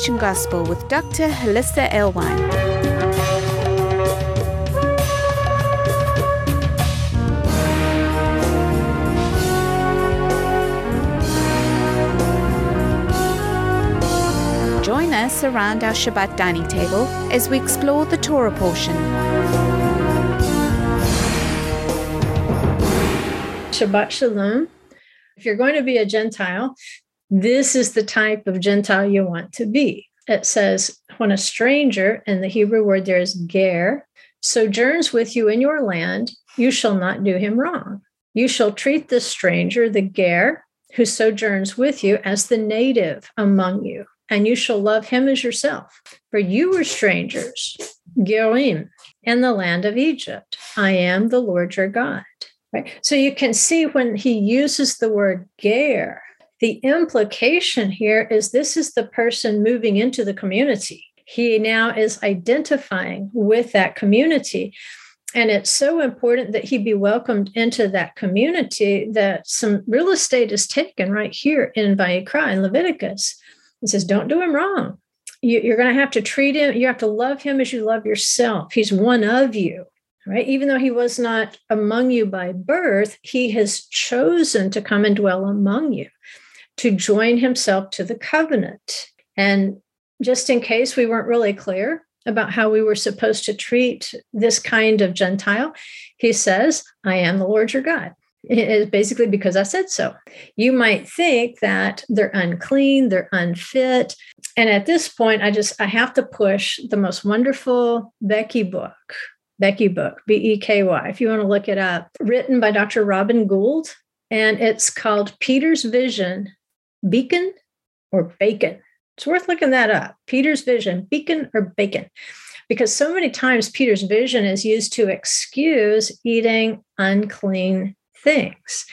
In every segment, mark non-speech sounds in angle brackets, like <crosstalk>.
Transformation Gospel with Dr. Hollisa Alewine. Join us around our Shabbat dining table as we explore the Torah portion. Shabbat Shalom. If you're going to be a Gentile, this is the type of Gentile you want to be. It says, when a stranger, and the Hebrew word there is ger, sojourns with you in your land, you shall not do him wrong. You shall treat the stranger, the ger, who sojourns with you, as the native among you, and you shall love him as yourself. For you were strangers, gerim, in the land of Egypt. I am the Lord your God. Right. So you can see when he uses the word ger, the implication here is this is the person moving into the community. He now is identifying with that community. And it's so important that he be welcomed into that community that some real estate is taken right here in Vayikra in Leviticus. It says, don't do him wrong. You, are going to have to treat him, you have to love him as you love yourself. He's one of you right? Even though he was not among you by birth, he has chosen to come and dwell among you to join himself to the covenant. And just in case we weren't really clear about how we were supposed to treat this kind of Gentile, he says, I am the Lord your God. It is basically because I said so. You might think that they're unclean, they're unfit. And at this point, I just I have to push the most wonderful Becky book, Becky book, B E K Y, if you want to look it up, written by Dr. Robin Gould. And it's called Peter's Vision beacon or bacon? It's worth looking that up. Peter's vision, beacon or bacon? Because so many times Peter's vision is used to excuse eating unclean things.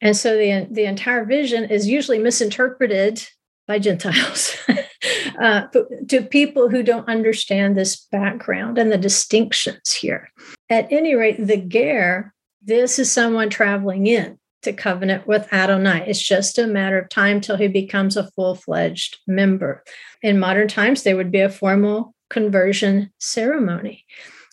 And so the, the entire vision is usually misinterpreted by Gentiles <laughs> uh, to people who don't understand this background and the distinctions here. At any rate, the ger, this is someone traveling in to covenant with Adonai. It's just a matter of time till he becomes a full fledged member. In modern times, there would be a formal conversion ceremony,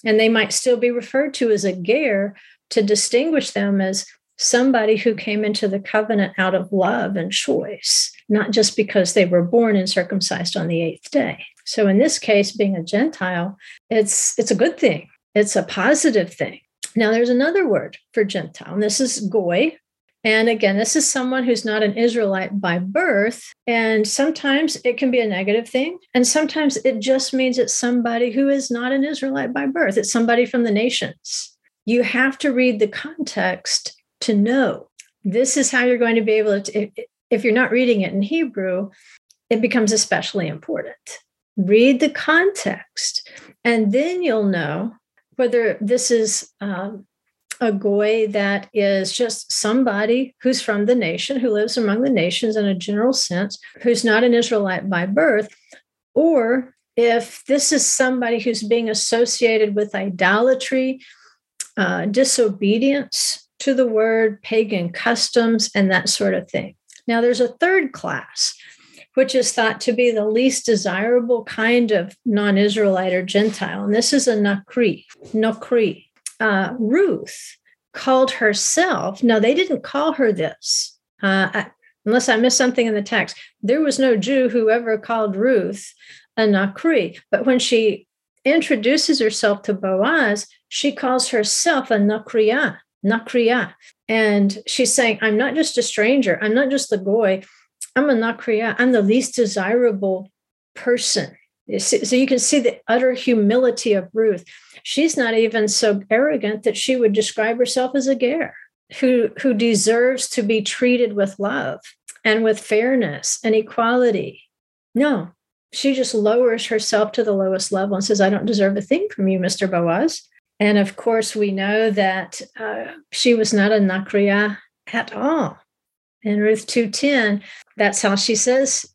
and they might still be referred to as a ger to distinguish them as somebody who came into the covenant out of love and choice, not just because they were born and circumcised on the eighth day. So in this case, being a Gentile, it's it's a good thing. It's a positive thing. Now there's another word for Gentile, and this is goy, and again, this is someone who's not an Israelite by birth. And sometimes it can be a negative thing. And sometimes it just means it's somebody who is not an Israelite by birth, it's somebody from the nations. You have to read the context to know this is how you're going to be able to. If you're not reading it in Hebrew, it becomes especially important. Read the context, and then you'll know whether this is um, a goy that is just somebody who's from the nation, who lives among the nations in a general sense, who's not an Israelite by birth, or if this is somebody who's being associated with idolatry, uh, disobedience to the word, pagan customs, and that sort of thing. Now, there's a third class, which is thought to be the least desirable kind of non Israelite or Gentile, and this is a Nakri. Nokri uh, Ruth called herself, no, they didn't call her this, uh, unless I missed something in the text. There was no Jew who ever called Ruth a Nakri. But when she introduces herself to Boaz, she calls herself a Nakriya, Nakriya. And she's saying, I'm not just a stranger, I'm not just the goy, I'm a Nakriya, I'm the least desirable person. So you can see the utter humility of Ruth. She's not even so arrogant that she would describe herself as a ger who, who deserves to be treated with love and with fairness and equality. No, she just lowers herself to the lowest level and says, I don't deserve a thing from you, Mr. Boaz. And of course, we know that uh, she was not a Nakriya at all. In Ruth 2.10, that's how she says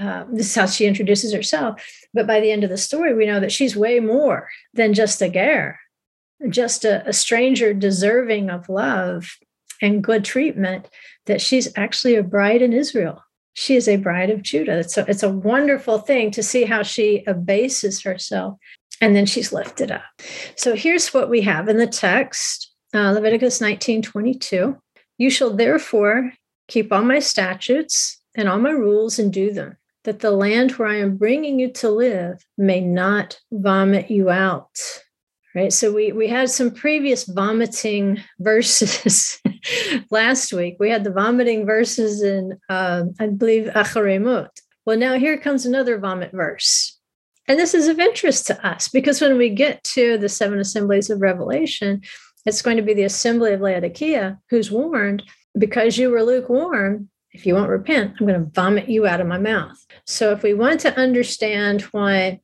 uh, this is how she introduces herself. But by the end of the story, we know that she's way more than just a ger, just a, a stranger deserving of love and good treatment, that she's actually a bride in Israel. she is a bride of Judah. So it's a wonderful thing to see how she abases herself and then she's lifted up. So here's what we have in the text uh, Leviticus 19 22. You shall therefore keep all my statutes and all my rules and do them, that the land where I am bringing you to live may not vomit you out. Right. So we we had some previous vomiting <laughs> verses last week. We had the vomiting verses in uh, I believe Acharei Mot. Well, now here comes another vomit verse. And this is of interest to us because when we get to the seven assemblies of Revelation, it's going to be the assembly of Laodicea who's warned because you were lukewarm, if you won't repent, I'm going to vomit you out of my mouth. So if we want to understand why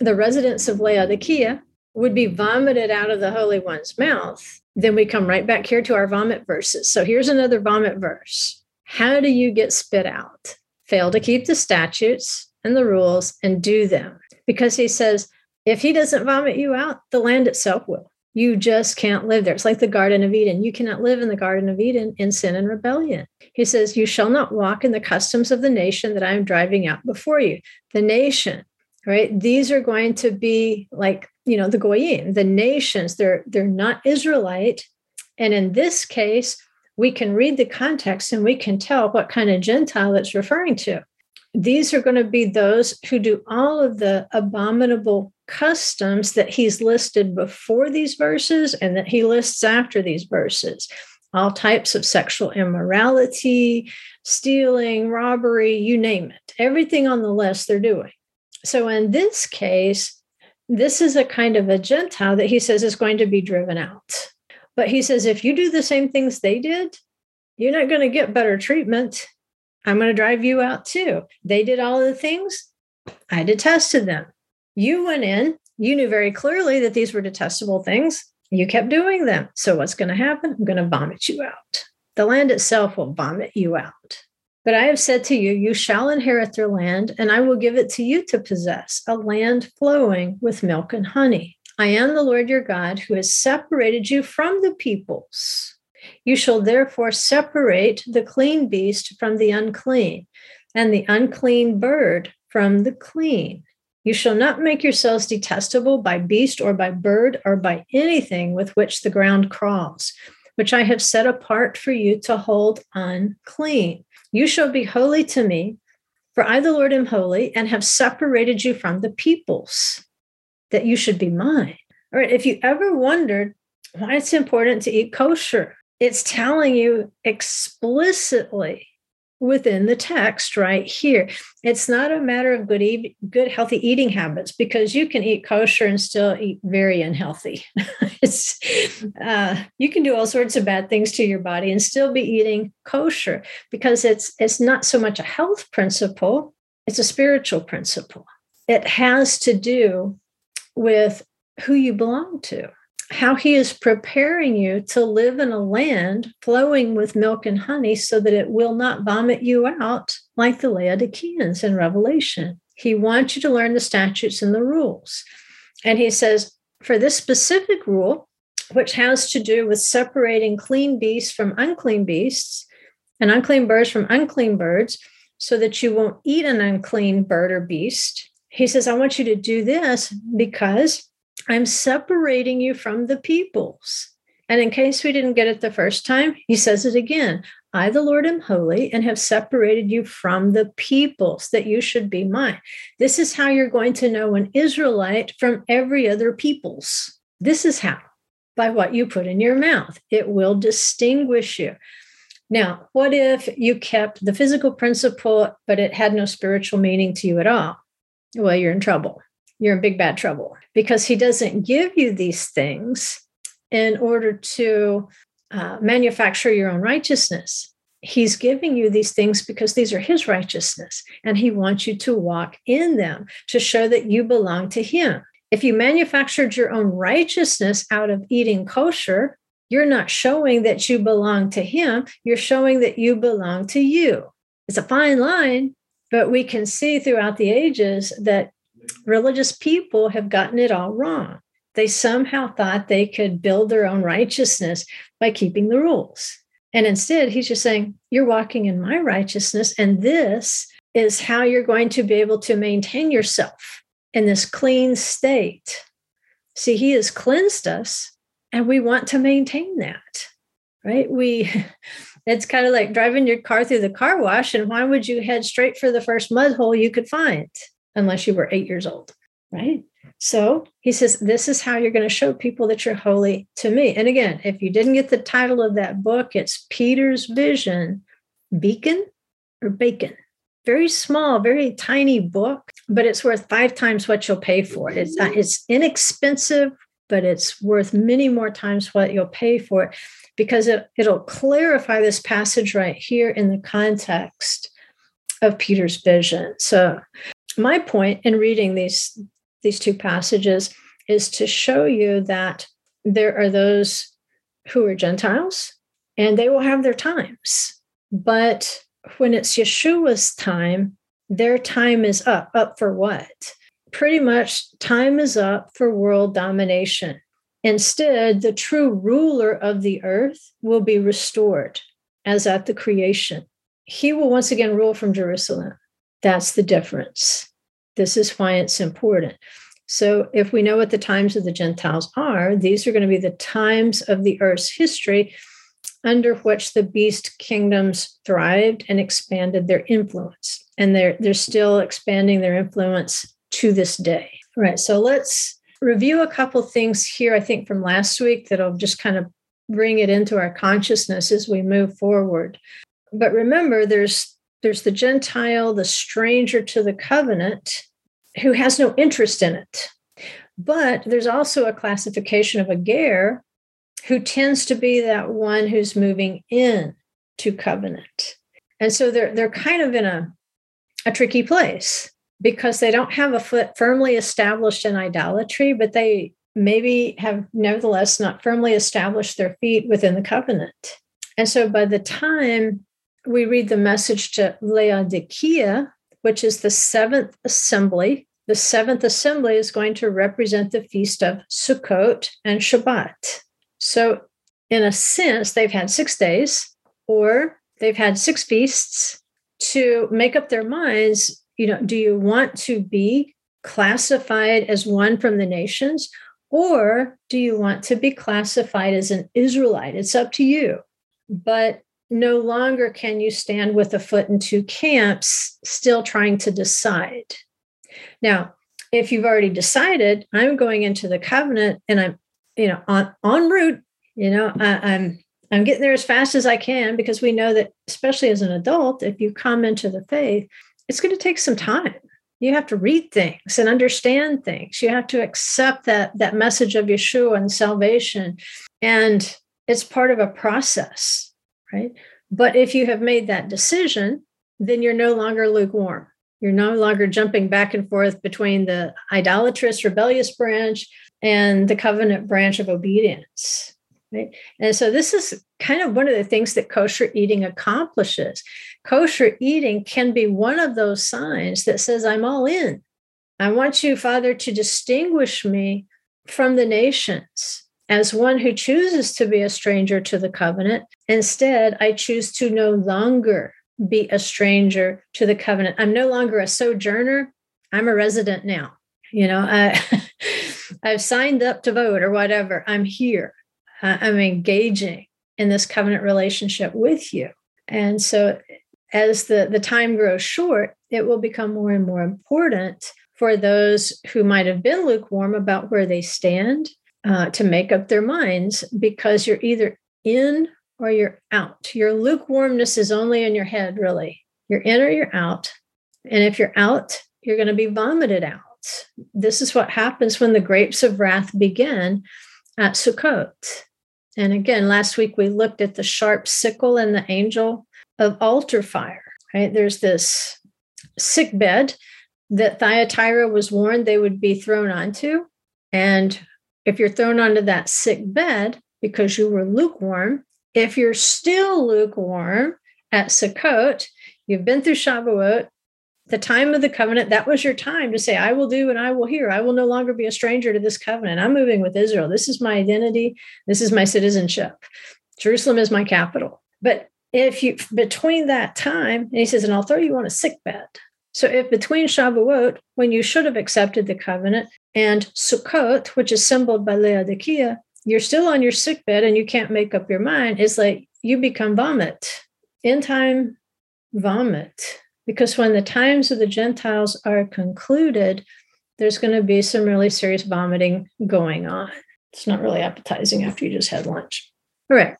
the residents of Laodicea would be vomited out of the Holy One's mouth, then we come right back here to our vomit verses. So here's another vomit verse. How do you get spit out? Fail to keep the statutes and the rules and do them because he says, if he doesn't vomit you out, the land itself will. You just can't live there. It's like the Garden of Eden. You cannot live in the Garden of Eden in sin and rebellion. He says, You shall not walk in the customs of the nation that I am driving out before you. The nation, right? These are going to be like, you know, the Goyim, the nations. They're they're not Israelite. And in this case, we can read the context and we can tell what kind of Gentile it's referring to these are going to be those who do all of the abominable customs that he's listed before these verses and that he lists after these verses all types of sexual immorality, stealing, robbery, you name it. Everything on the list they're doing. So in this case, this is a kind of a Gentile that he says is going to be driven out. But he says if you do the same things they did, you're not going to get better treatment. I'm going to drive you out too. They did all the things. I detested them. You went in, you knew very clearly that these were detestable things. You kept doing them. So what's going to happen? I'm going to vomit you out. The land itself will vomit you out. But I have said to you, you shall inherit their land, and I will give it to you to possess, a land flowing with milk and honey. I am the Lord your God who has separated you from the peoples you shall therefore separate the clean beast from the unclean, and the unclean bird from the clean. You shall not make yourselves detestable by beast or by bird or by anything with which the ground crawls, which I have set apart for you to hold unclean. You shall be holy to me, for I, the Lord, am holy and have separated you from the peoples, that you should be mine. All right, if you ever wondered why it's important to eat kosher, it's telling you explicitly within the text right here. It's not a matter of good good healthy eating habits because you can eat kosher and still eat very unhealthy. <laughs> it's uh, you can do all sorts of bad things to your body and still be eating kosher because it's it's not so much a health principle, it's a spiritual principle. It has to do with who you belong to how he is preparing you to live in a land flowing with milk and honey so that it will not vomit you out like the Laodiceans in Revelation. He wants you to learn the statutes and the rules. And he says, for this specific rule, which has to do with separating clean beasts from unclean beasts and unclean birds from unclean birds, so that you won't eat an unclean bird or beast. He says, I want you to do this because I'm separating you from the peoples. And in case we didn't get it the first time, he says it again I, the Lord, am holy and have separated you from the peoples that you should be mine. This is how you're going to know an Israelite from every other peoples. This is how by what you put in your mouth. It will distinguish you. Now, what if you kept the physical principle, but it had no spiritual meaning to you at all? Well, you're in trouble you're in big bad trouble because he doesn't give you these things in order to uh, manufacture your own righteousness. He's giving you these things because these are his righteousness, and he wants you to walk in them to show that you belong to him. If you manufactured your own righteousness out of eating kosher, you're not showing that you belong to him, you're showing that you belong to you. It's a fine line, but we can see throughout the ages that religious people have gotten it all wrong. They somehow thought they could build their own righteousness by keeping the rules. And instead, he's just saying, You're walking in my righteousness, and this is how you're going to be able to maintain yourself in this clean state. See, he has cleansed us, and we want to maintain that, right? We, <laughs> it's kind of like driving your car through the car wash, and why would you head straight for the first mud hole you could find unless you were eight years old, right? So he says, This is how you're going to show people that you're holy to me. And again, if you didn't get the title of that book, it's Peter's Vision Beacon or Bacon. Very small, very tiny book, but it's worth five times what you'll pay for it. It's, it's inexpensive, but it's worth many more times what you'll pay for it because it, it'll clarify this passage right here in the context of Peter's vision. So, my point in reading these these two passages is to show you that there are those who are Gentiles and they will have their times. But when it's Yeshua's time, their time is up. Up for what? Pretty much time is up for world domination. Instead, the true ruler of the earth will be restored as at the creation. He will once again rule from Jerusalem. That's the difference. This is why it's important. So, if we know what the times of the Gentiles are, these are going to be the times of the earth's history under which the beast kingdoms thrived and expanded their influence. And they're, they're still expanding their influence to this day. All right. So, let's review a couple things here, I think, from last week that'll just kind of bring it into our consciousness as we move forward. But remember, there's there's the Gentile, the stranger to the covenant, who has no interest in it. But there's also a classification of a ger who tends to be that one who's moving in to covenant. And so they're they're kind of in a, a tricky place because they don't have a foot firmly established in idolatry, but they maybe have nevertheless not firmly established their feet within the covenant. And so by the time we read the message to Laodicea, which is the seventh assembly. The seventh assembly is going to represent the feast of Sukkot and Shabbat. So, in a sense, they've had six days or they've had six feasts to make up their minds. You know, do you want to be classified as one from the nations or do you want to be classified as an Israelite? It's up to you. But no longer can you stand with a foot in two camps, still trying to decide. Now, if you've already decided, I'm going into the covenant and I'm, you know, on en route, you know, I, I'm I'm getting there as fast as I can because we know that, especially as an adult, if you come into the faith, it's going to take some time. You have to read things and understand things. You have to accept that that message of Yeshua and salvation, and it's part of a process right? But if you have made that decision, then you're no longer lukewarm. You're no longer jumping back and forth between the idolatrous, rebellious branch and the covenant branch of obedience. Right? And so this is kind of one of the things that kosher eating accomplishes. Kosher eating can be one of those signs that says, I'm all in. I want you, Father, to distinguish me from the nations as one who chooses to be a stranger to the covenant. Instead, I choose to no longer be a stranger to the covenant. I'm no longer a sojourner. I'm a resident now. You know, I, <laughs> I've signed up to vote or whatever. I'm here. I'm engaging in this covenant relationship with you. And so as the, the time grows short, it will become more and more important for those who might have been lukewarm about where they stand uh, to make up their minds because you're either in or you're out. Your lukewarmness is only in your head, really. You're in or you're out. And if you're out, you're going to be vomited out. This is what happens when the grapes of wrath begin at Sukkot. And again, last week we looked at the sharp sickle and the angel of altar fire, right? There's this sick bed that Thyatira was warned they would be thrown onto. And if you're thrown onto that sick bed because you were lukewarm, if you're still lukewarm at Sukkot, you've been through Shavuot, the time of the covenant, that was your time to say, I will do and I will hear. I will no longer be a stranger to this covenant. I'm moving with Israel. This is my identity. This is my citizenship. Jerusalem is my capital. But if you between that time, and he says, and I'll throw you on a sick bed. So if between Shavuot, when you should have accepted the covenant, and Sukkot, which is symbolized by Laodicea, you're still on your sick bed and you can't make up your mind, it's like you become vomit. In time, vomit. Because when the times of the Gentiles are concluded, there's going to be some really serious vomiting going on. It's not really appetizing after you just had lunch. All right.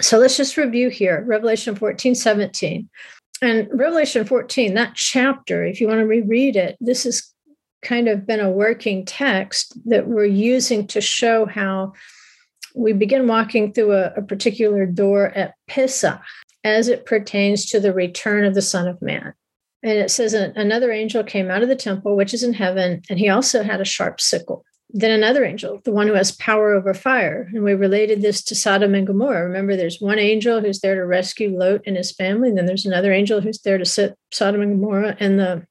So let's just review here Revelation 14, 17. And Revelation 14, that chapter, if you want to reread it, this has kind of been a working text that we're using to show how we begin walking through a, a particular door at Pesach as it pertains to the return of the Son of Man. And it says another angel came out of the temple, which is in heaven, and he also had a sharp sickle. Then another angel, the one who has power over fire. And we related this to Sodom and Gomorrah. Remember, there's one angel who's there to rescue Lot and his family. And then there's another angel who's there to sit Sodom and Gomorrah and the,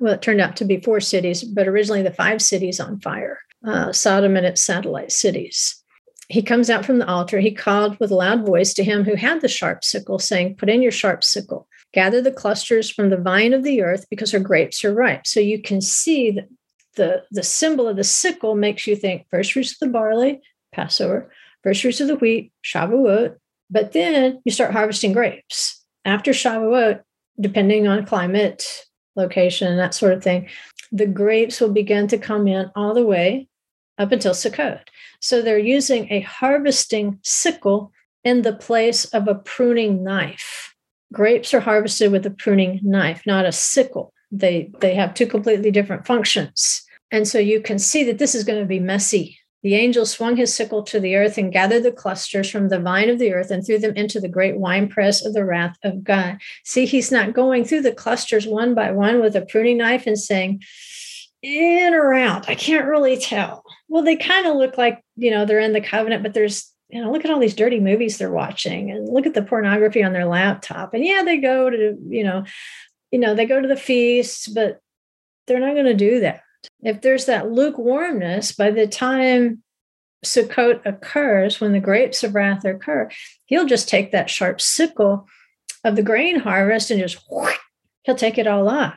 well, it turned out to be four cities, but originally the five cities on fire, uh, Sodom and its satellite cities. He comes out from the altar. He called with a loud voice to him who had the sharp sickle, saying, Put in your sharp sickle, gather the clusters from the vine of the earth because her grapes are ripe. So you can see that the, the symbol of the sickle makes you think first fruits of the barley, Passover, first fruits of the wheat, Shavuot, but then you start harvesting grapes. After Shavuot, depending on climate, location, and that sort of thing, the grapes will begin to come in all the way up until Sukkot. So they're using a harvesting sickle in the place of a pruning knife. Grapes are harvested with a pruning knife, not a sickle. They, they have two completely different functions. And so you can see that this is going to be messy. The angel swung his sickle to the earth and gathered the clusters from the vine of the earth and threw them into the great winepress of the wrath of God. See, he's not going through the clusters one by one with a pruning knife and saying, in or out. I can't really tell. Well, they kind of look like, you know, they're in the covenant, but there's, you know, look at all these dirty movies they're watching and look at the pornography on their laptop. And yeah, they go to, you know, you know, they go to the feasts, but they're not going to do that if there's that lukewarmness, by the time Sukkot occurs, when the grapes of wrath occur, he'll just take that sharp sickle of the grain harvest and just whoosh, he'll take it all off.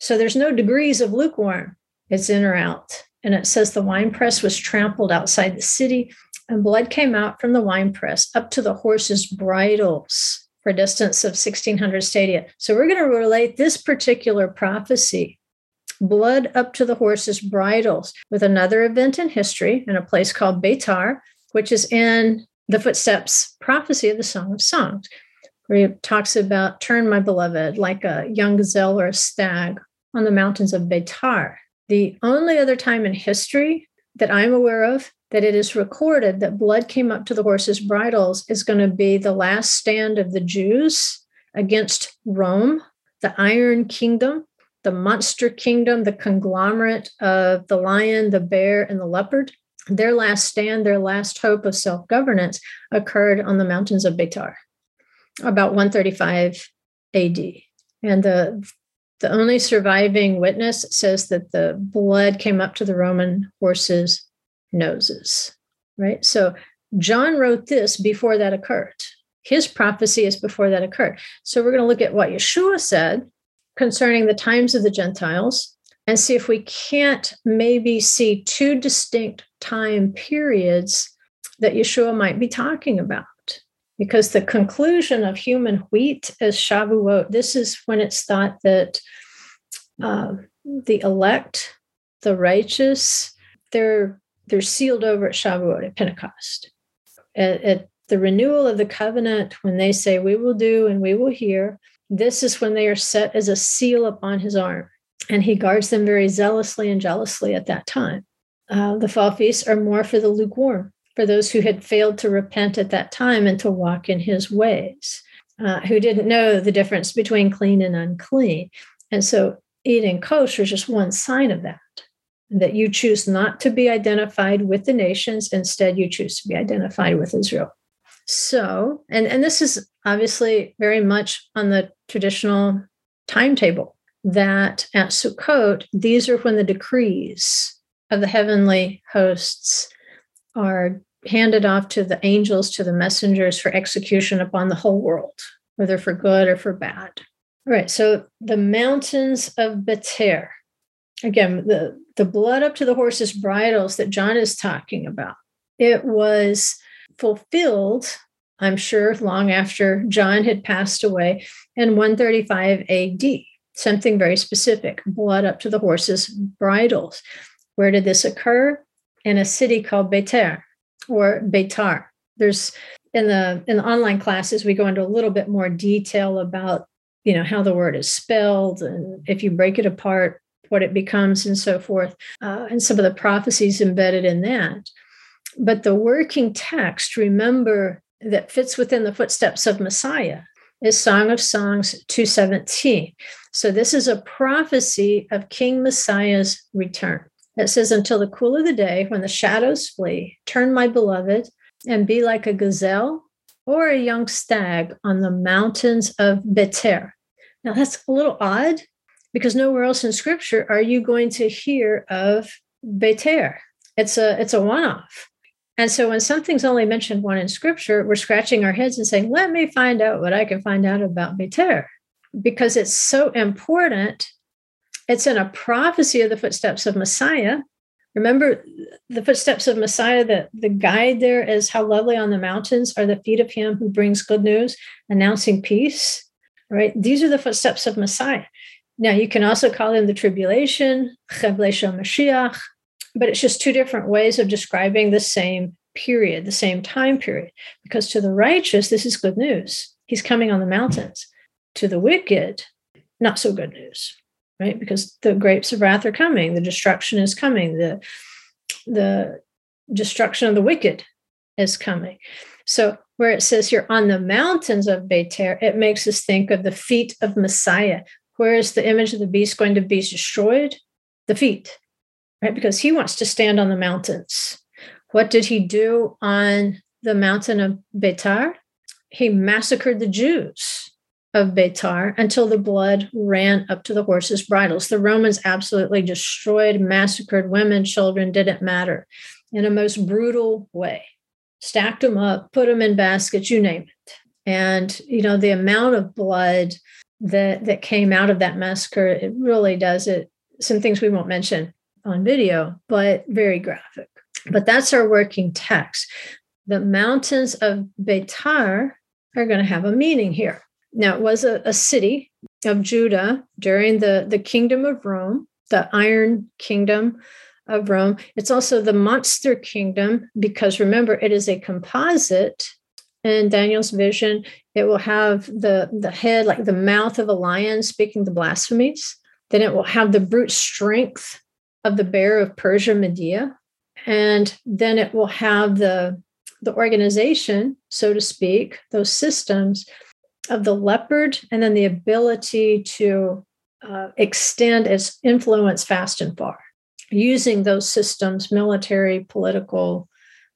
So there's no degrees of lukewarm. It's in or out. And it says the winepress was trampled outside the city, and blood came out from the winepress up to the horses' bridles for a distance of 1600 stadia. So we're going to relate this particular prophecy blood up to the horses' bridles with another event in history in a place called Betar, which is in the footsteps prophecy of the Song of Songs, where he talks about turn my beloved like a young gazelle or a stag on the mountains of Betar. The only other time in history that I'm aware of that it is recorded that blood came up to the horses' bridles is going to be the last stand of the Jews against Rome, the Iron Kingdom, the monster kingdom, the conglomerate of the lion, the bear, and the leopard. Their last stand, their last hope of self governance occurred on the mountains of Beitar about 135 AD. And the, the only surviving witness says that the blood came up to the Roman horses' noses, right? So John wrote this before that occurred. His prophecy is before that occurred. So we're going to look at what Yeshua said concerning the times of the Gentiles and see if we can't maybe see two distinct time periods that Yeshua might be talking about. Because the conclusion of human wheat as Shavuot, this is when it's thought that uh, the elect, the righteous, they're they're sealed over at Shavuot at Pentecost. At, at the renewal of the covenant, when they say, We will do and we will hear, this is when they are set as a seal upon his arm, and he guards them very zealously and jealously at that time. Uh, the fall feasts are more for the lukewarm, for those who had failed to repent at that time and to walk in his ways, uh, who didn't know the difference between clean and unclean. And so eating kosher is just one sign of that, that you choose not to be identified with the nations, instead, you choose to be identified with Israel. So, and, and this is obviously very much on the traditional timetable that at Sukkot, these are when the decrees of the heavenly hosts are handed off to the angels, to the messengers for execution upon the whole world, whether for good or for bad. All right, so the mountains of Bether. Again, the, the blood up to the horses' bridles that John is talking about. It was fulfilled, I'm sure, long after John had passed away in 135 AD. Something very specific blood up to the horses' bridles. Where did this occur? In a city called Bether or Betar. There's in the in the online classes we go into a little bit more detail about you know how the word is spelled and if you break it apart what it becomes and so forth uh, and some of the prophecies embedded in that but the working text remember that fits within the footsteps of messiah is song of songs 217 so this is a prophecy of king messiah's return it says, Until the cool of the day, when the shadows flee, turn, my beloved, and be like a gazelle or a young stag on the mountains of Bether. Now, that's a little odd because nowhere else in scripture are you going to hear of Bether. It's a, it's a one off. And so when something's only mentioned one in scripture, we're scratching our heads and saying, let me find out what I can find out about Bether because it's so important it's in a prophecy of the footsteps of Messiah. Remember the footsteps of Messiah, the, the guide there is how lovely on the mountains are the feet of him who brings good news, announcing peace. Right? These are the footsteps of Messiah. Now you can also call them the tribulation, Mashiach, but it's just two different ways of describing the same period, the same time period. Because to the righteous, this is good news. He's coming on the mountains. To the wicked, not so good news right? Because the grapes of wrath are coming, the destruction is coming, the the destruction of the wicked is coming. So where it says here on the mountains of Bether, it makes us think of the feet of Messiah. Where is the image of the beast going to be destroyed? The feet, right? Because he wants to stand on the mountains. What did he do on the mountain of Betar? He massacred the Jews of Betar until the blood ran up to the horses' bridles. The Romans absolutely destroyed, massacred women, children, didn't matter in a most brutal way. Stacked them up, put them in baskets, you name it. And, you know, the amount of blood that, that came out of that massacre, it really does it. Some things we won't mention on video, but very graphic. But that's our working text. The mountains of Bether are going to have a meaning here. Now, it was a, a city of Judah during the, the kingdom of Rome, the Iron Kingdom of Rome. It's also the monster kingdom because remember, it is a composite. In Daniel's vision, it will have the, the head, like the mouth of a lion speaking the blasphemies. Then it will have the brute strength of the bear of Persia, Media. And then it will have the, the organization, so to speak, those systems of the leopard and then the ability to uh, extend its influence fast and far using those systems military political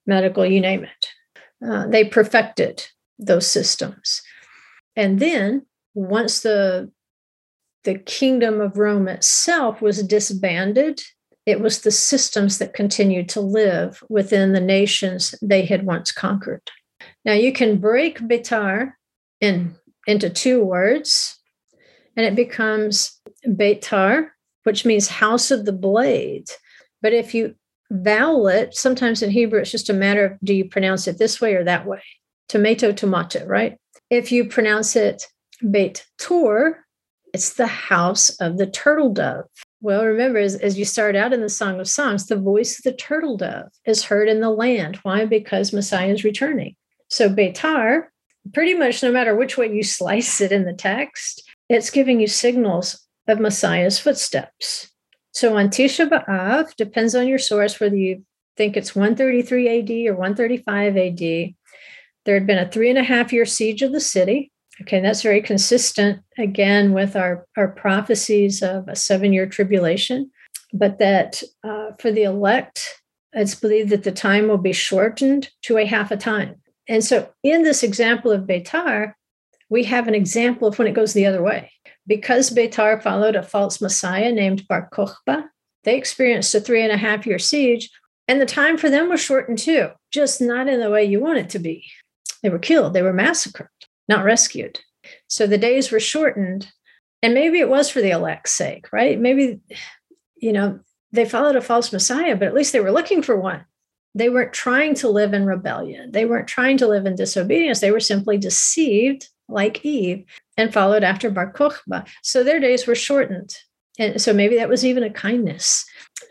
medical you name it uh, they perfected those systems and then once the the kingdom of rome itself was disbanded it was the systems that continued to live within the nations they had once conquered now you can break Bether in into two words, and it becomes Beitar, which means house of the blade. But if you vowel it, sometimes in Hebrew, it's just a matter of do you pronounce it this way or that way? Tomato, tomato, right? If you pronounce it Beit Tor, it's the house of the turtle dove. Well, remember, as, as you start out in the Song of Songs, the voice of the turtle dove is heard in the land. Why? Because Messiah is returning. So Betar, pretty much no matter which way you slice it in the text, it's giving you signals of Messiah's footsteps. So on Tisha B'Av, depends on your source whether you think it's 133 AD or 135 AD. There had been a three and a half year siege of the city. Okay, that's very consistent again with our, our prophecies of a seven year tribulation, but that uh, for the elect, it's believed that the time will be shortened to a half a time. And so in this example of Betar, we have an example of when it goes the other way. Because Betar followed a false messiah named Bar Kokhba, they experienced a three and a half year siege. And the time for them was shortened too, just not in the way you want it to be. They were killed, they were massacred, not rescued. So the days were shortened. And maybe it was for the elect's sake, right? Maybe, you know, they followed a false Messiah, but at least they were looking for one. They weren't trying to live in rebellion. They weren't trying to live in disobedience. They were simply deceived, like Eve, and followed after Bar Kokhba. So their days were shortened. And so maybe that was even a kindness,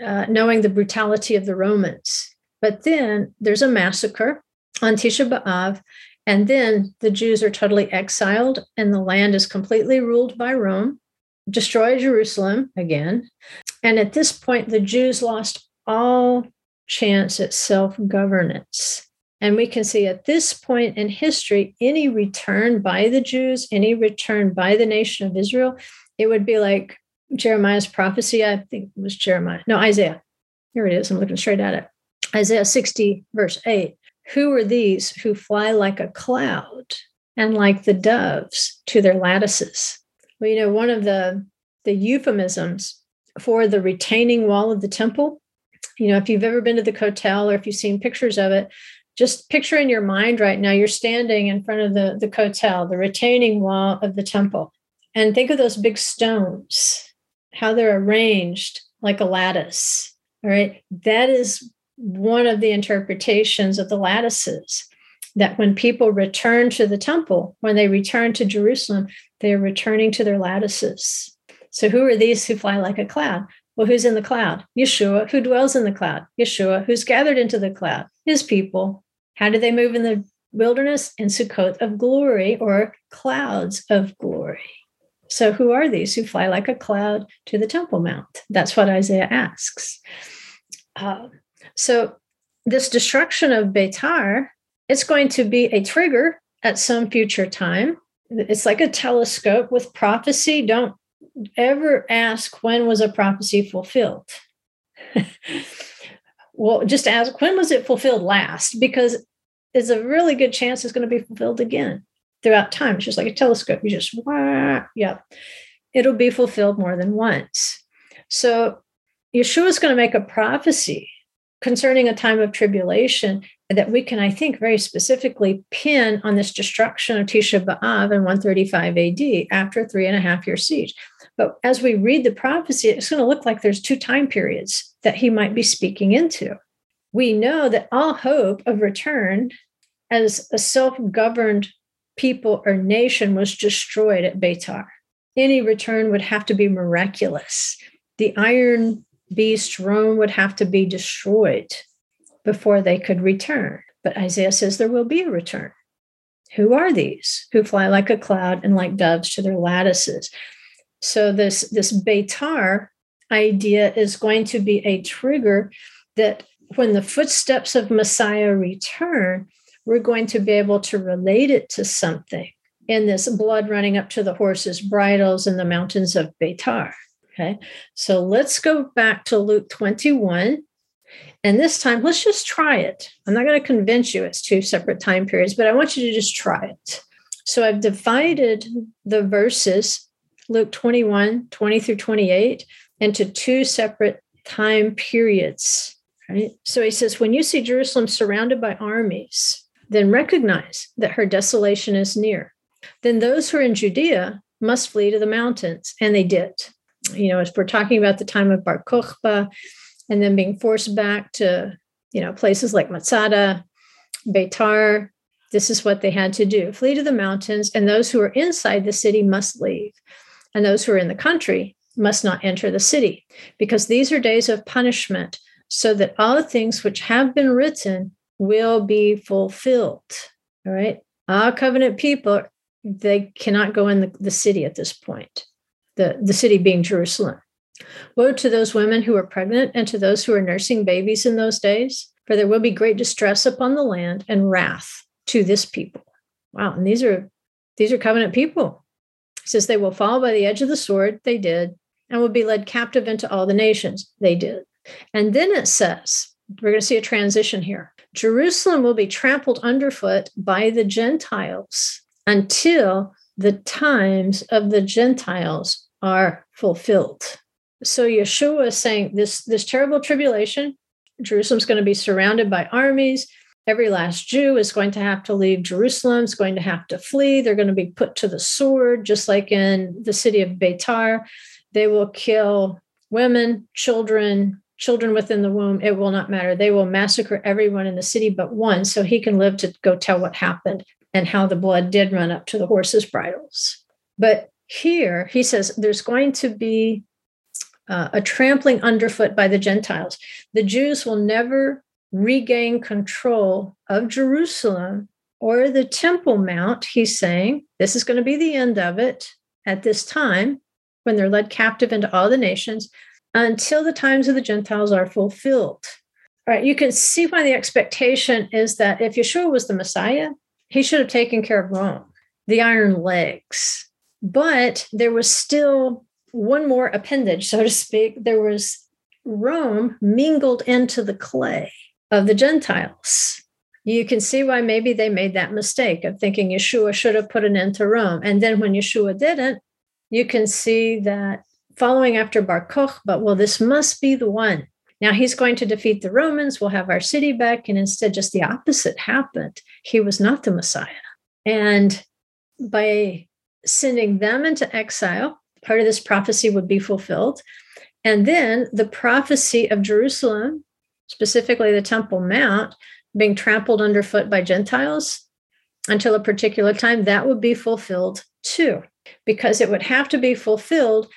uh, knowing the brutality of the Romans. But then there's a massacre on Tisha B'Av, and then the Jews are totally exiled, and the land is completely ruled by Rome, destroy Jerusalem again. And at this point, the Jews lost all chance at self governance. And we can see at this point in history, any return by the Jews, any return by the nation of Israel, it would be like Jeremiah's prophecy. I think it was Jeremiah. No, Isaiah. Here it is. I'm looking straight at it. Isaiah 60, verse 8. Who are these who fly like a cloud and like the doves to their lattices? Well, you know, one of the, the euphemisms for the retaining wall of the temple, you know, if you've ever been to the Kotel or if you've seen pictures of it, just picture in your mind right now, you're standing in front of the, the Kotel, the retaining wall of the temple, and think of those big stones, how they're arranged like a lattice. All right. That is one of the interpretations of the lattices that when people return to the temple, when they return to Jerusalem, they are returning to their lattices. So, who are these who fly like a cloud? Well, who's in the cloud? Yeshua. Who dwells in the cloud? Yeshua. Who's gathered into the cloud? His people. How do they move in the wilderness? In Sukkot of glory or clouds of glory. So, who are these who fly like a cloud to the Temple Mount? That's what Isaiah asks. Uh, so, this destruction of Beitar, it's going to be a trigger at some future time. It's like a telescope with prophecy. Don't ever ask when was a prophecy fulfilled? <laughs> well, just ask when was it fulfilled last? Because there's a really good chance it's going to be fulfilled again throughout time. It's just like a telescope. You just, wah, yeah, it'll be fulfilled more than once. So Yeshua is going to make a prophecy concerning a time of tribulation that we can, I think, very specifically pin on this destruction of Tisha B'Av in 135 AD after a three and a half year siege. But as we read the prophecy, it's going to look like there's two time periods that he might be speaking into. We know that all hope of return as a self governed people or nation was destroyed at Beitar. Any return would have to be miraculous. The iron beast Rome would have to be destroyed before they could return. But Isaiah says there will be a return. Who are these who fly like a cloud and like doves to their lattices? So this this Beitar idea is going to be a trigger that when the footsteps of Messiah return, we're going to be able to relate it to something in this blood running up to the horses' bridles in the mountains of Beitar. Okay, so let's go back to Luke 21. And this time, let's just try it. I'm not going to convince you it's two separate time periods, but I want you to just try it. So I've divided the verses Luke 21, 20 through 28, into two separate time periods. Right? So he says, when you see Jerusalem surrounded by armies, then recognize that her desolation is near. Then those who are in Judea must flee to the mountains. And they did. You know, as we're talking about the time of Bar Kokhba and then being forced back to, you know, places like Masada, Beitar, this is what they had to do flee to the mountains, and those who are inside the city must leave and those who are in the country must not enter the city, because these are days of punishment, so that all the things which have been written will be fulfilled. All right. Our covenant people, they cannot go in the, the city at this point, the, the city being Jerusalem. Woe to those women who are pregnant and to those who are nursing babies in those days, for there will be great distress upon the land and wrath to this people. Wow. And these are these are covenant people says they will fall by the edge of the sword. They did. And will be led captive into all the nations. They did. And then it says, we're going to see a transition here. Jerusalem will be trampled underfoot by the Gentiles until the times of the Gentiles are fulfilled. So Yeshua is saying this, this terrible tribulation Jerusalem's going to be surrounded by armies. Every last Jew is going to have to leave Jerusalem, is going to have to flee. They're going to be put to the sword, just like in the city of Betar. They will kill women, children, children within the womb. It will not matter. They will massacre everyone in the city but one, so he can live to go tell what happened and how the blood did run up to the horses' bridles. But here he says there's going to be uh, a trampling underfoot by the Gentiles. The Jews will never regain control of Jerusalem or the Temple Mount, he's saying. This is going to be the end of it at this time when they're led captive into all the nations until the times of the Gentiles are fulfilled. All right, you can see why the expectation is that if Yeshua was the Messiah, he should have taken care of Rome, the iron legs. But there was still one more appendage, so to speak. There was Rome mingled into the clay of the Gentiles. You can see why maybe they made that mistake of thinking Yeshua should have put an end to Rome. And then when Yeshua didn't, you can see that following after Bar Kokhba, well, this must be the one. Now he's going to defeat the Romans. We'll have our city back. And instead, just the opposite happened. He was not the Messiah. And by sending them into exile, part of this prophecy would be fulfilled. And then the prophecy of Jerusalem, specifically the Temple Mount, being trampled underfoot by Gentiles until a particular time, that would be fulfilled too, because it would have to be fulfilled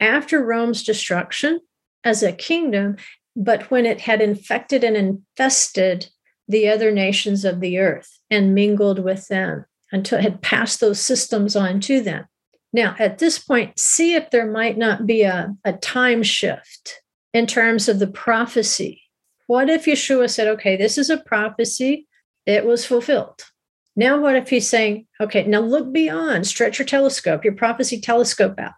after Rome's destruction as a kingdom, but when it had infected and infested the other nations of the earth and mingled with them until had passed those systems on to them. Now, at this point, see if there might not be a, a time shift in terms of the prophecy. What if Yeshua said, okay, this is a prophecy, it was fulfilled. Now, what if he's saying, okay, now look beyond, stretch your telescope, your prophecy telescope out.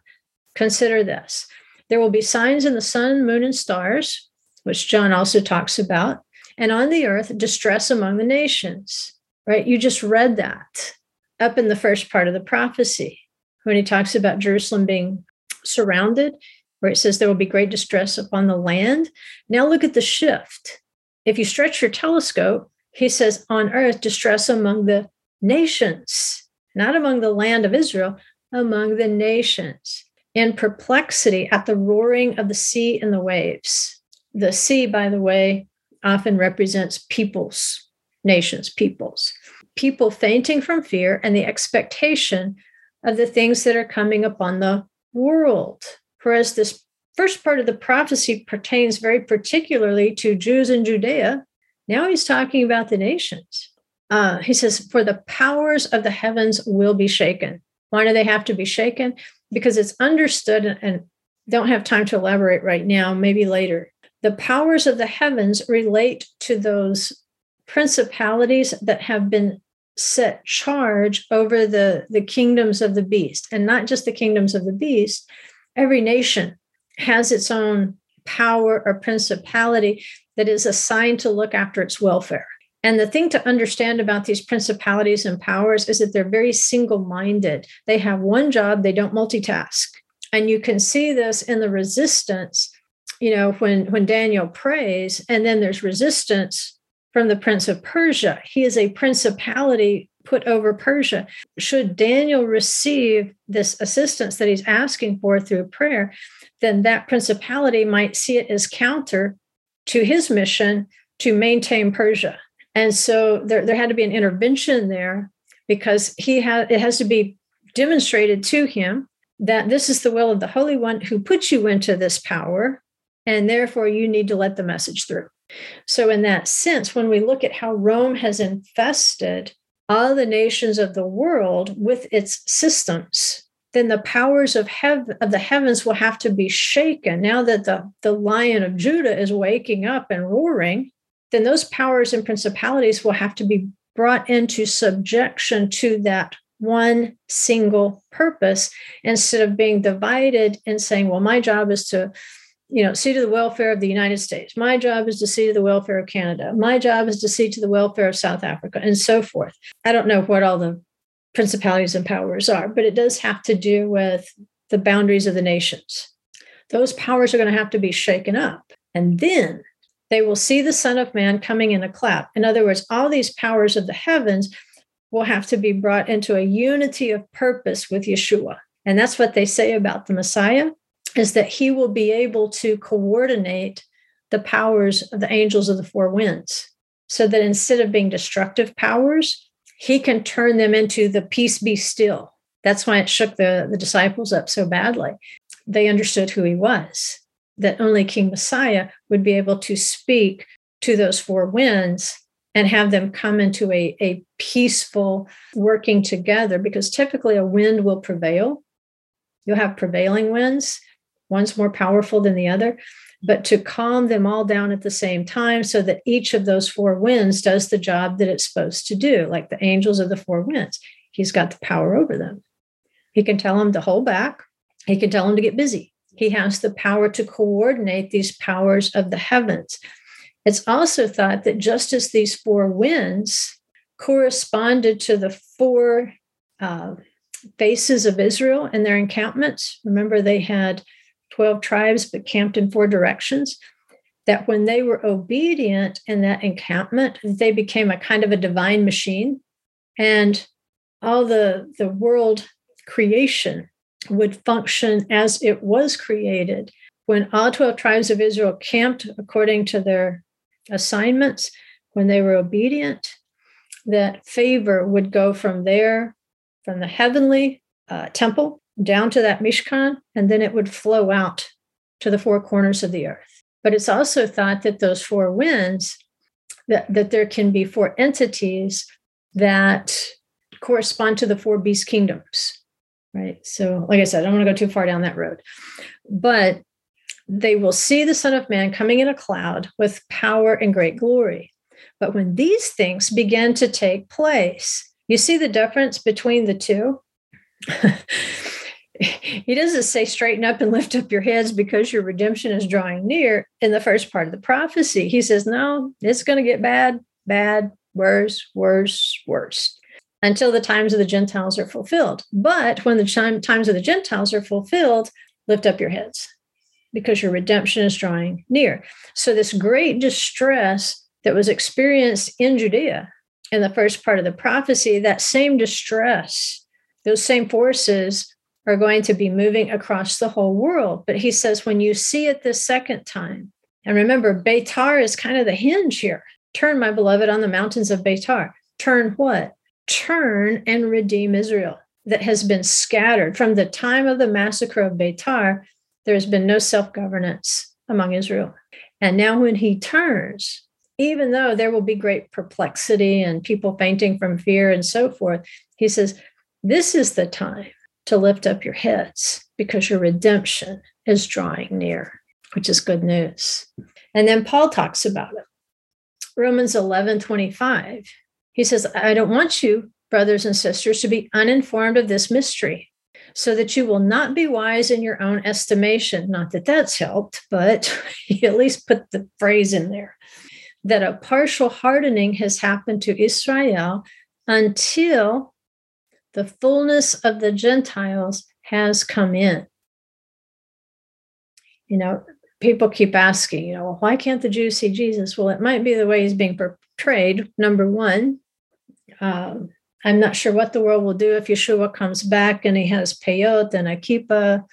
Consider this there will be signs in the sun, moon, and stars, which John also talks about, and on the earth, distress among the nations, right? You just read that up in the first part of the prophecy when he talks about Jerusalem being surrounded, where it says there will be great distress upon the land. Now look at the shift. If you stretch your telescope, he says, on earth, distress among the nations, not among the land of Israel, among the nations in perplexity at the roaring of the sea and the waves. The sea, by the way, often represents peoples, nations, peoples, people fainting from fear and the expectation of the things that are coming upon the world. Whereas this first part of the prophecy pertains very particularly to Jews in Judea, now he's talking about the nations. Uh, he says, For the powers of the heavens will be shaken. Why do they have to be shaken? because it's understood and don't have time to elaborate right now, maybe later. The powers of the heavens relate to those principalities that have been set charge over the, the kingdoms of the beast, and not just the kingdoms of the beast. Every nation has its own power or principality that is assigned to look after its welfare. And the thing to understand about these principalities and powers is that they're very single minded. They have one job, they don't multitask. And you can see this in the resistance, you know, when, when Daniel prays, and then there's resistance from the prince of Persia. He is a principality put over Persia. Should Daniel receive this assistance that he's asking for through prayer, then that principality might see it as counter to his mission to maintain Persia. And so there, there had to be an intervention there because he had it has to be demonstrated to him that this is the will of the Holy One who puts you into this power, and therefore you need to let the message through. So, in that sense, when we look at how Rome has infested all the nations of the world with its systems, then the powers of heaven of the heavens will have to be shaken. Now that the, the lion of Judah is waking up and roaring, then those powers and principalities will have to be brought into subjection to that one single purpose instead of being divided and saying, well, my job is to you know, see to the welfare of the United States. My job is to see to the welfare of Canada. My job is to see to the welfare of South Africa and so forth. I don't know what all the principalities and powers are, but it does have to do with the boundaries of the nations. Those powers are going to have to be shaken up. And then they will see the Son of Man coming in a cloud. In other words, all these powers of the heavens will have to be brought into a unity of purpose with Yeshua. And that's what they say about the Messiah is that he will be able to coordinate the powers of the angels of the four winds so that instead of being destructive powers, he can turn them into the peace be still. That's why it shook the, the disciples up so badly. They understood who he was, that only King Messiah would be able to speak to those four winds and have them come into a, a peaceful working together because typically a wind will prevail. You'll have prevailing winds, one's more powerful than the other, but to calm them all down at the same time so that each of those four winds does the job that it's supposed to do, like the angels of the four winds. He's got the power over them. He can tell them to hold back, he can tell them to get busy. He has the power to coordinate these powers of the heavens. It's also thought that just as these four winds corresponded to the four uh, faces of Israel and their encampments, remember they had 12 tribes but camped in four directions, that when they were obedient in that encampment, they became a kind of a divine machine. And all the, the world creation would function as it was created. When all 12 tribes of Israel camped according to their assignments, when they were obedient, that favor would go from there, from the heavenly uh, temple down to that Mishkan, and then it would flow out to the four corners of the earth. But it's also thought that those four winds, that, that there can be four entities that correspond to the four beast kingdoms, right? So, like I said, I don't want to go too far down that road. But they will see the Son of Man coming in a cloud with power and great glory. But when these things begin to take place, you see the difference between the two? <laughs> <laughs> he doesn't say straighten up and lift up your heads because your redemption is drawing near in the first part of the prophecy. He says, no, it's going to get bad, bad, worse, worse, worse until the times of the Gentiles are fulfilled. But when the times of the Gentiles are fulfilled, lift up your heads because your redemption is drawing near. So, this great distress that was experienced in Judea in the first part of the prophecy, that same distress, those same forces are going to be moving across the whole world. But he says, when you see it the second time, and remember, Beitar is kind of the hinge here. Turn, my beloved, on the mountains of Beitar. Turn what? Turn and redeem Israel that has been scattered from the time of the massacre of Beitar there has been no self governance among Israel. And now, when he turns, even though there will be great perplexity and people fainting from fear and so forth, he says, This is the time to lift up your heads because your redemption is drawing near, which is good news. And then Paul talks about it. Romans 11 25. He says, I don't want you, brothers and sisters, to be uninformed of this mystery so that you will not be wise in your own estimation. Not that that's helped, but <laughs> you at least put the phrase in there that a partial hardening has happened to Israel until the fullness of the Gentiles has come in. You know, people keep asking, you know, well, why can't the Jews see Jesus? Well, it might be the way he's being portrayed, number one. Um, I'm not sure what the world will do if Yeshua comes back and he has peyot and a kippah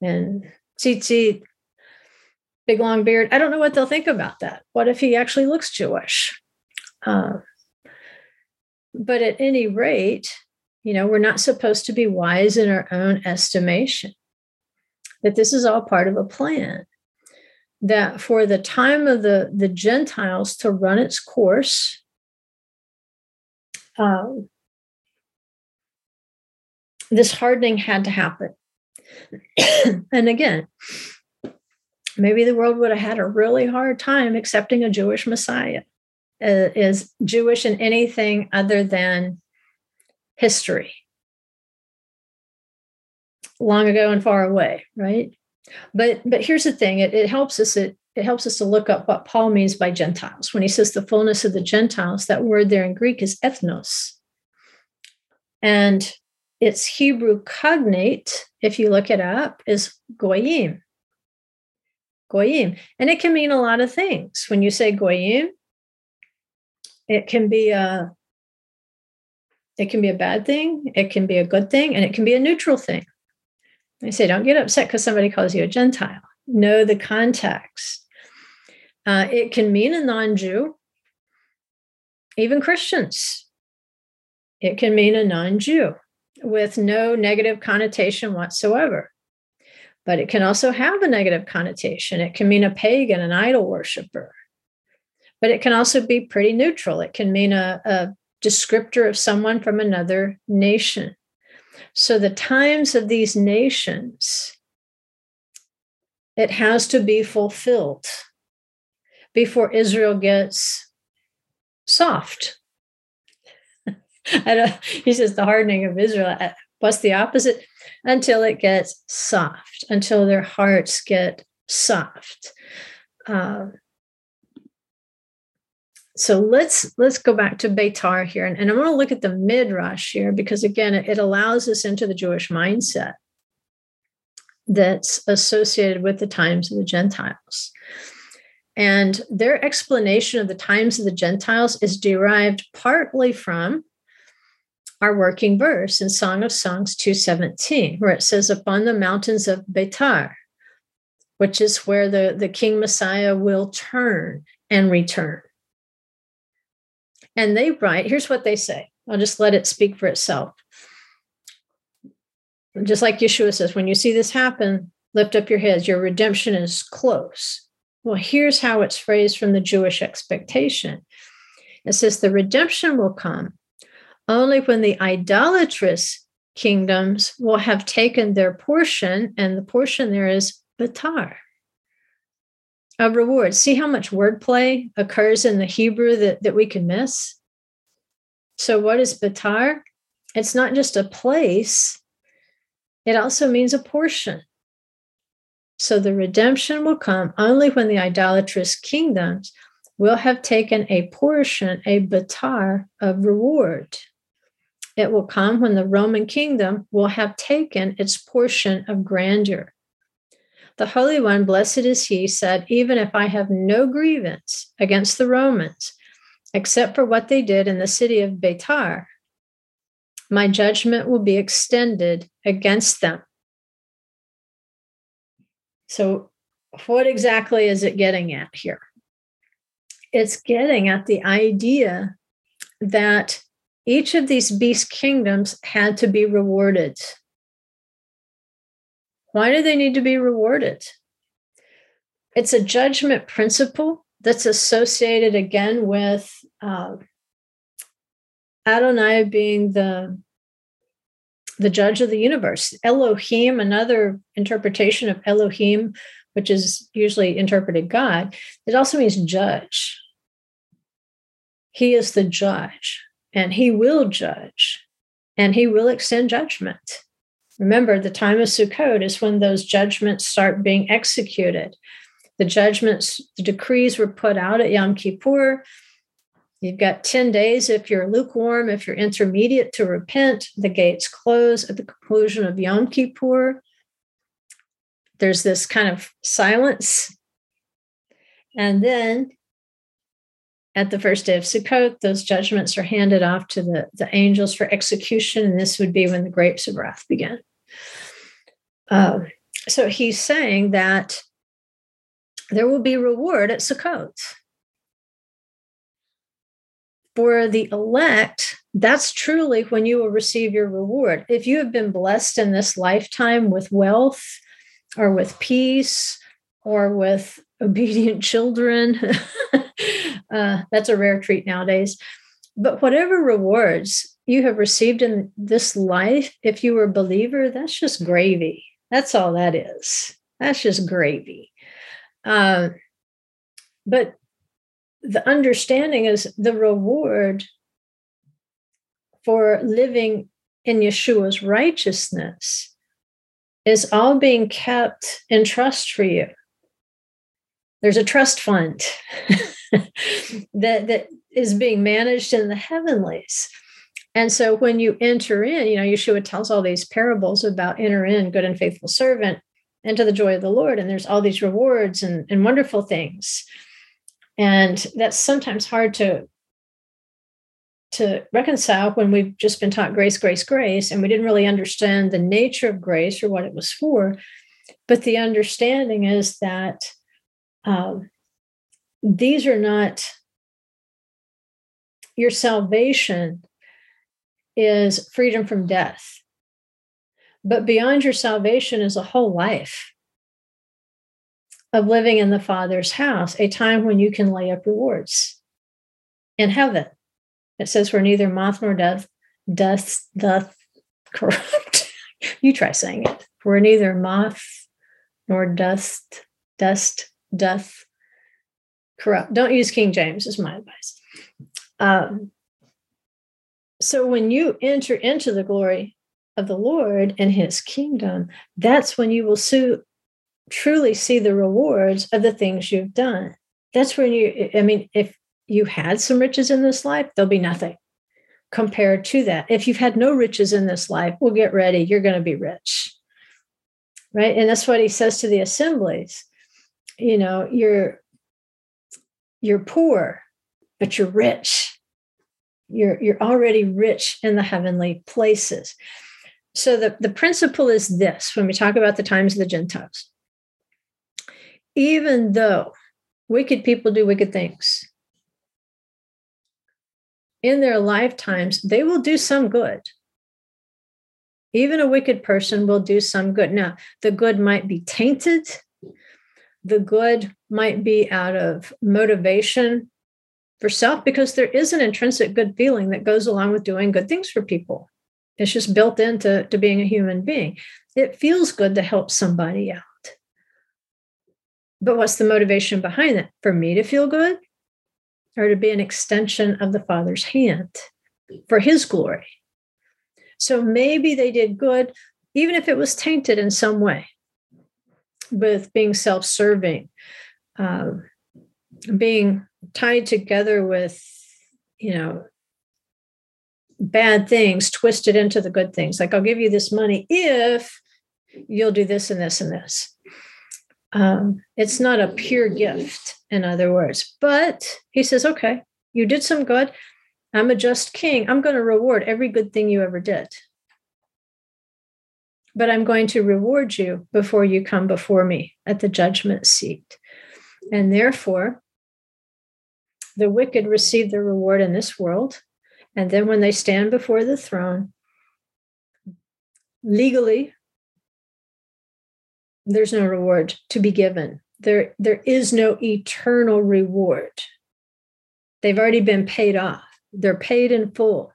and tzitzit, big long beard. I don't know what they'll think about that. What if he actually looks Jewish? Uh, but at any rate, you know, we're not supposed to be wise in our own estimation. That this is all part of a plan. That for the time of the, the Gentiles to run its course, um, this hardening had to happen. <clears throat> and again, maybe the world would have had a really hard time accepting a Jewish Messiah uh, is Jewish in anything other than history, long ago and far away, right? But but here's the thing: it, it helps us it, it helps us to look up what Paul means by Gentiles when he says the fullness of the Gentiles. That word there in Greek is ethnos, and its Hebrew cognate, if you look it up, is goyim. goyim. And it can mean a lot of things. When you say goyim, it can be a it can be a bad thing, it can be a good thing, and it can be a neutral thing. I say, don't get upset because somebody calls you a Gentile. Know the context. Uh, it can mean a non Jew, even Christians. It can mean a non Jew with no negative connotation whatsoever. But it can also have a negative connotation. It can mean a pagan, an idol worshiper. But it can also be pretty neutral. It can mean a, a descriptor of someone from another nation. So the times of these nations, it has to be fulfilled before Israel gets soft. <laughs> he says the hardening of Israel. Uh, what's the opposite? Until it gets soft, until their hearts get soft. Um, so let's let's go back to Beitar here, and, and I'm going to look at the midrash here because again, it, it allows us into the Jewish mindset that's associated with the times of the Gentiles. And their explanation of the times of the Gentiles is derived partly from our working verse in Song of Songs 217, where it says, Upon the mountains of Beitar, which is where the, the King Messiah will turn and return. And they write, here's what they say. I'll just let it speak for itself. Just like Yeshua says, when you see this happen, lift up your heads. Your redemption is close. Well, here's how it's phrased from the Jewish expectation it says, The redemption will come only when the idolatrous kingdoms will have taken their portion, and the portion there is batar a reward. See how much wordplay occurs in the Hebrew that, that we can miss? So, what is batar? It's not just a place, it also means a portion. So, the redemption will come only when the idolatrous kingdoms will have taken a portion, a batar of reward. It will come when the Roman kingdom will have taken its portion of grandeur. The Holy One, blessed is he, said, Even if I have no grievance against the Romans, except for what they did in the city of Betar, my judgment will be extended against them. So, what exactly is it getting at here? It's getting at the idea that each of these beast kingdoms had to be rewarded. Why do they need to be rewarded? It's a judgment principle that's associated again with uh, Adonai being the the judge of the universe. Elohim, another interpretation of Elohim, which is usually interpreted God, it also means judge. He is the judge, and he will judge, and he will extend judgment. Remember, the time of Sukkot is when those judgments start being executed. The judgments, the decrees were put out at Yom Kippur. You've got 10 days if you're lukewarm, if you're intermediate to repent. The gates close at the conclusion of Yom Kippur. There's this kind of silence. And then at the first day of Sukkot, those judgments are handed off to the, the angels for execution, and this would be when the grapes of wrath begin. Uh, so he's saying that there will be reward at Sukkot. For the elect, that's truly when you will receive your reward. If you have been blessed in this lifetime with wealth or with peace or with obedient children, <laughs> uh, that's a rare treat nowadays. But whatever rewards you have received in this life, if you were a believer, that's just gravy. That's all that is. That's just gravy. Uh, but the understanding is the reward for living in Yeshua's righteousness is all being kept in trust for you. There's a trust fund <laughs> that, that is being managed in the heavenlies. And so when you enter in, you know, Yeshua tells all these parables about enter in, good and faithful servant. into the joy of the Lord, and there's all these rewards and, and wonderful things. And that's sometimes hard to to reconcile when we've just been taught grace, grace, grace, and we didn't really understand the nature of grace or what it was for. But the understanding is that um, these are not your salvation is freedom from death. But beyond your salvation is a whole life of living in the Father's house, a time when you can lay up rewards in heaven. It says, where neither moth nor death doth, doth corrupt. <laughs> you try saying it. Where neither moth nor dust, dust, doth corrupt. Don't use King James, is my advice. Um, so when you enter into the glory of the Lord and his kingdom, that's when you will so, truly see the rewards of the things you've done. That's when you, I mean, if you had some riches in this life, there'll be nothing compared to that. If you've had no riches in this life, well, get ready, you're going to be rich. Right. And that's what he says to the assemblies. You know, you're you're poor, but you're rich. You're you're already rich in the heavenly places. So the, the principle is this when we talk about the times of the Gentiles. Even though wicked people do wicked things, in their lifetimes, they will do some good. Even a wicked person will do some good. Now, the good might be tainted, the good might be out of motivation for self, because there is an intrinsic good feeling that goes along with doing good things for people. It's just built into to being a human being. It feels good to help somebody out. But what's the motivation behind that? For me to feel good? or to be an extension of the Father's hand for His glory. So maybe they did good, even if it was tainted in some way with being self serving, um, being tied together with, you know, bad things twisted into the good things. Like, I'll give you this money if you'll do this and this and this. Um, it's not a pure gift, in other words. But he says, okay, you did some good. I'm a just king. I'm going to reward every good thing you ever did. But I'm going to reward you before you come before me at the judgment seat. And therefore, the wicked receive their reward in this world. And then when they stand before the throne, legally, there's no reward to be given. There, there is no eternal reward. They've already been paid off, they're paid in full.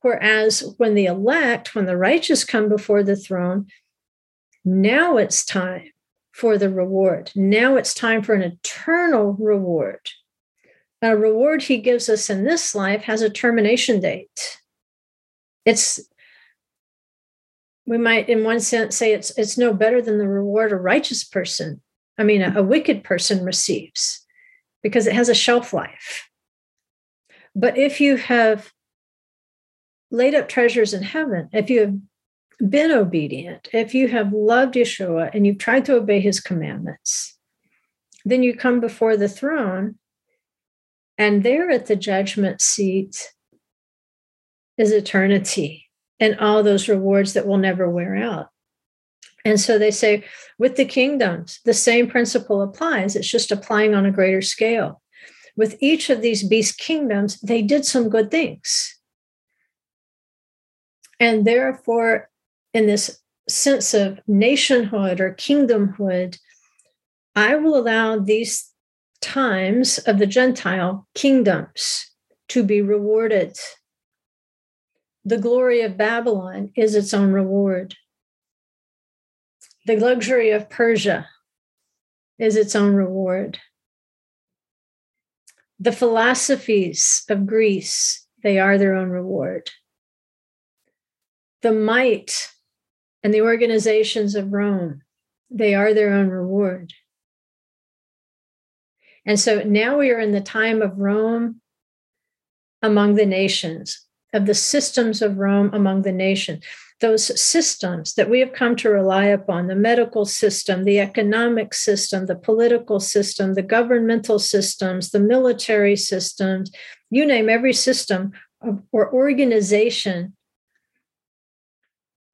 Whereas when the elect, when the righteous come before the throne, now it's time for the reward. Now it's time for an eternal reward. A reward he gives us in this life has a termination date. It's we might in one sense say it's it's no better than the reward a righteous person i mean a, a wicked person receives because it has a shelf life but if you have laid up treasures in heaven if you have been obedient if you have loved yeshua and you've tried to obey his commandments then you come before the throne and there at the judgment seat is eternity and all those rewards that will never wear out. And so they say with the kingdoms, the same principle applies. It's just applying on a greater scale. With each of these beast kingdoms, they did some good things. And therefore, in this sense of nationhood or kingdomhood, I will allow these times of the Gentile kingdoms to be rewarded the glory of Babylon is its own reward. The luxury of Persia is its own reward. The philosophies of Greece, they are their own reward. The might and the organizations of Rome, they are their own reward. And so now we are in the time of Rome among the nations of the systems of Rome among the nation. those systems that we have come to rely upon the medical system, the economic system, the political system, the governmental systems, the military systems you name every system or organization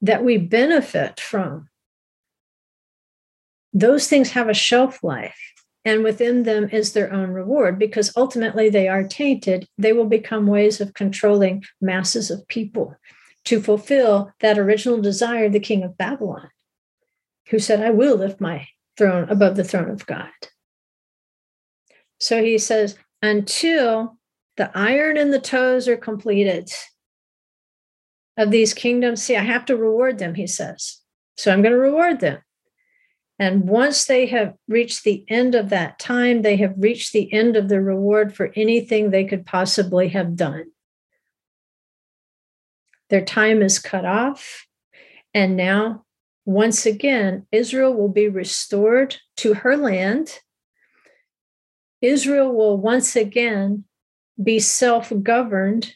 that we benefit from. Those things have a shelf life and within them is their own reward because ultimately they are tainted. They will become ways of controlling masses of people to fulfill that original desire of the king of Babylon, who said, I will lift my throne above the throne of God. So he says, until the iron and the toes are completed of these kingdoms, see, I have to reward them, he says. So I'm going to reward them. And once they have reached the end of that time, they have reached the end of the reward for anything they could possibly have done. Their time is cut off. And now, once again, Israel will be restored to her land. Israel will once again be self governed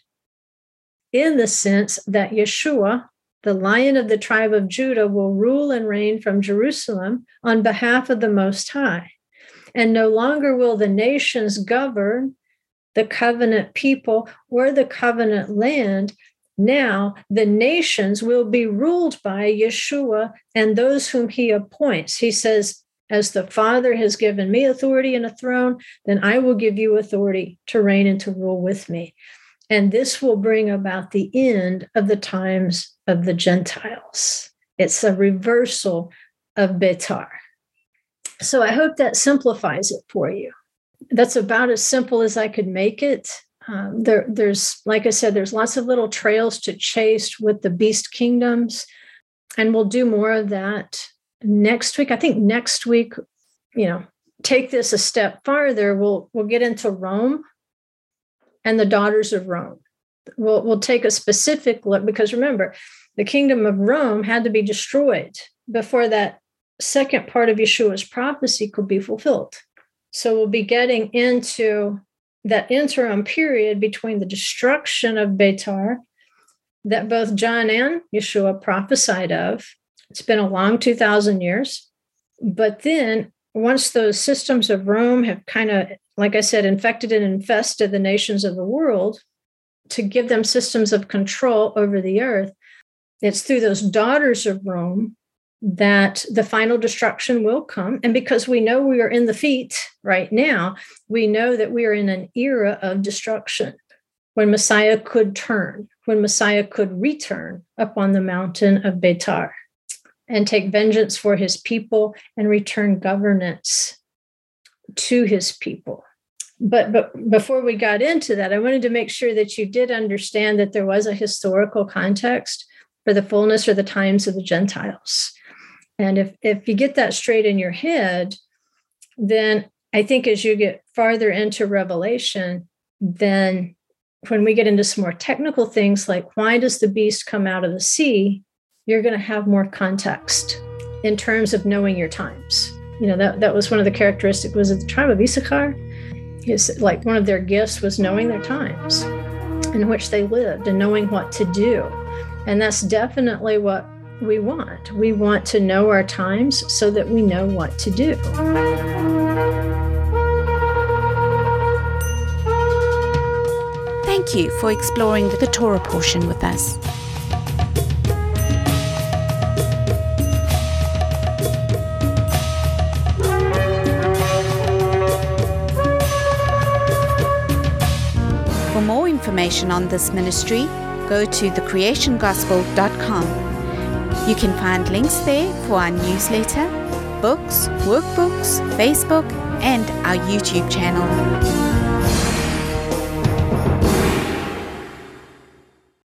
in the sense that Yeshua, the lion of the tribe of Judah will rule and reign from Jerusalem on behalf of the Most High. And no longer will the nations govern the covenant people or the covenant land. Now the nations will be ruled by Yeshua and those whom he appoints. He says, As the Father has given me authority and a throne, then I will give you authority to reign and to rule with me. And this will bring about the end of the times of the Gentiles. It's a reversal of Betar. So I hope that simplifies it for you. That's about as simple as I could make it. Um, there, there's, like I said, there's lots of little trails to chase with the beast kingdoms, and we'll do more of that next week. I think next week, you know, take this a step farther. We'll we'll get into Rome and the daughters of Rome. We'll, we'll take a specific look because remember, the kingdom of Rome had to be destroyed before that second part of Yeshua's prophecy could be fulfilled. So we'll be getting into that interim period between the destruction of Betar that both John and Yeshua prophesied of. It's been a long 2,000 years. But then once those systems of Rome have kind of, like I said, infected and infested the nations of the world to give them systems of control over the earth, it's through those daughters of Rome that the final destruction will come. And because we know we are in the feet right now, we know that we are in an era of destruction when Messiah could turn, when Messiah could return upon the mountain of Betar and take vengeance for his people and return governance to his people. But, but before we got into that, I wanted to make sure that you did understand that there was a historical context for the fullness or the times of the Gentiles. And if, if you get that straight in your head, then I think as you get farther into Revelation, then when we get into some more technical things like why does the beast come out of the sea, you're going to have more context in terms of knowing your times. You know, that, that was one of the characteristics was it the tribe of Issachar? Is like one of their gifts was knowing their times in which they lived and knowing what to do. And that's definitely what we want. We want to know our times so that we know what to do. Thank you for exploring the Torah portion with us. Information on this ministry, go to thecreationgospel.com. You can find links there for our newsletter, books, workbooks, Facebook, and our YouTube channel.